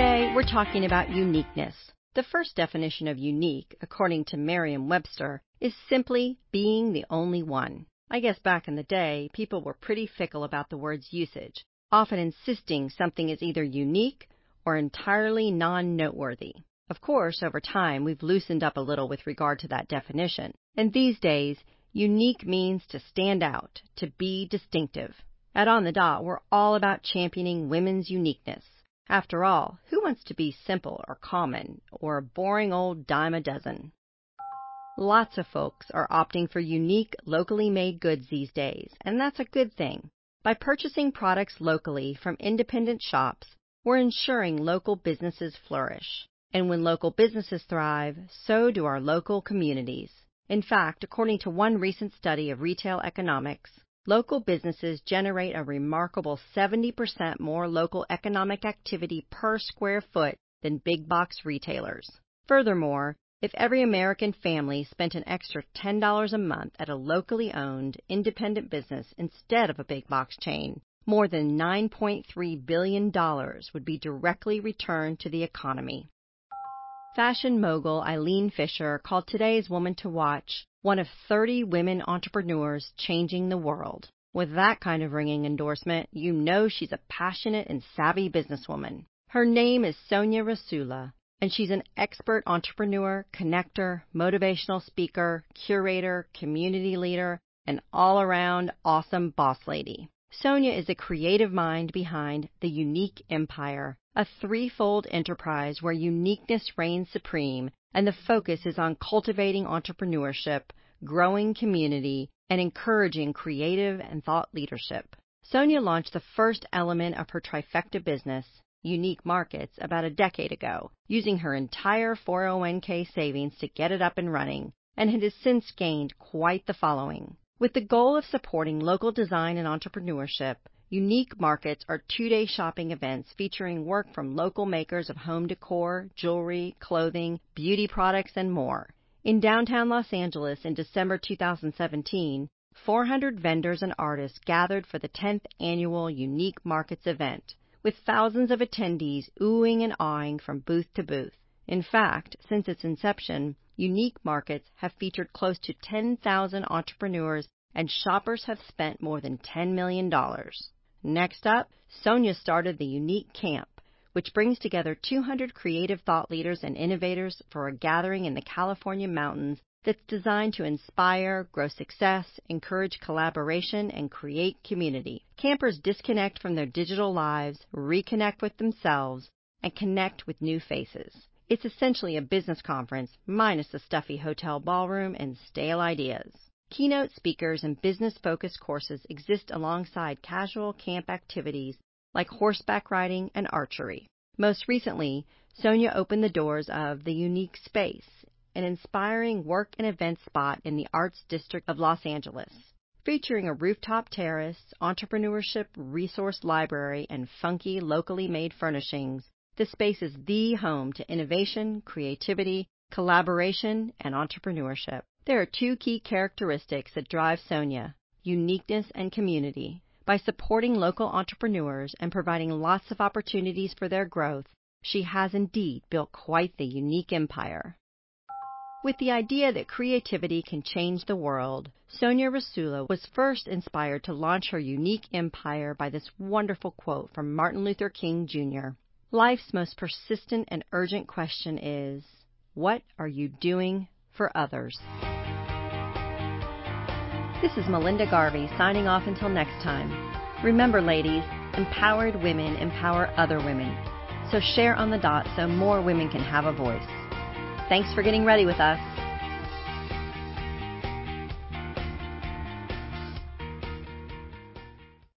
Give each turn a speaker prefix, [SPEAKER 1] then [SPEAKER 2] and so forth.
[SPEAKER 1] Today, we're talking about uniqueness. The first definition of unique, according to Merriam Webster, is simply being the only one. I guess back in the day, people were pretty fickle about the word's usage, often insisting something is either unique or entirely non noteworthy. Of course, over time, we've loosened up a little with regard to that definition, and these days, unique means to stand out, to be distinctive. At On the Dot, we're all about championing women's uniqueness. After all, who wants to be simple or common or a boring old dime a dozen? Lots of folks are opting for unique, locally made goods these days, and that's a good thing. By purchasing products locally from independent shops, we're ensuring local businesses flourish. And when local businesses thrive, so do our local communities. In fact, according to one recent study of retail economics, Local businesses generate a remarkable 70% more local economic activity per square foot than big box retailers. Furthermore, if every American family spent an extra $10 a month at a locally owned, independent business instead of a big box chain, more than $9.3 billion would be directly returned to the economy. Fashion mogul Eileen Fisher called today's Woman to Watch one of 30 women entrepreneurs changing the world. With that kind of ringing endorsement, you know she's a passionate and savvy businesswoman. Her name is Sonja Rasula, and she's an expert entrepreneur, connector, motivational speaker, curator, community leader, and all around awesome boss lady. Sonja is the creative mind behind The Unique Empire, a threefold enterprise where uniqueness reigns supreme and the focus is on cultivating entrepreneurship, growing community, and encouraging creative and thought leadership. Sonja launched the first element of her trifecta business, Unique Markets, about a decade ago, using her entire 401k savings to get it up and running, and it has since gained quite the following. With the goal of supporting local design and entrepreneurship, Unique Markets are two-day shopping events featuring work from local makers of home decor, jewelry, clothing, beauty products, and more. In downtown Los Angeles in December 2017, 400 vendors and artists gathered for the 10th annual Unique Markets event, with thousands of attendees oohing and awing from booth to booth. In fact, since its inception, Unique Markets have featured close to 10,000 entrepreneurs and shoppers have spent more than $10 million. Next up, Sonja started the Unique Camp, which brings together 200 creative thought leaders and innovators for a gathering in the California mountains that's designed to inspire, grow success, encourage collaboration, and create community. Campers disconnect from their digital lives, reconnect with themselves, and connect with new faces. It's essentially a business conference, minus the stuffy hotel ballroom and stale ideas. Keynote speakers and business-focused courses exist alongside casual camp activities like horseback riding and archery. Most recently, Sonja opened the doors of The Unique Space, an inspiring work and event spot in the Arts District of Los Angeles. Featuring a rooftop terrace, entrepreneurship resource library, and funky locally made furnishings, the space is the home to innovation, creativity, collaboration, and entrepreneurship. There are two key characteristics that drive Sonja uniqueness and community. By supporting local entrepreneurs and providing lots of opportunities for their growth, she has indeed built quite the unique empire. With the idea that creativity can change the world, Sonja Rasula was first inspired to launch her unique empire by this wonderful quote from Martin Luther King Jr. Life's most persistent and urgent question is, What are you doing for others? This is Melinda Garvey signing off until next time. Remember, ladies, empowered women empower other women. So share on the dot so more women can have a voice. Thanks for getting ready with us.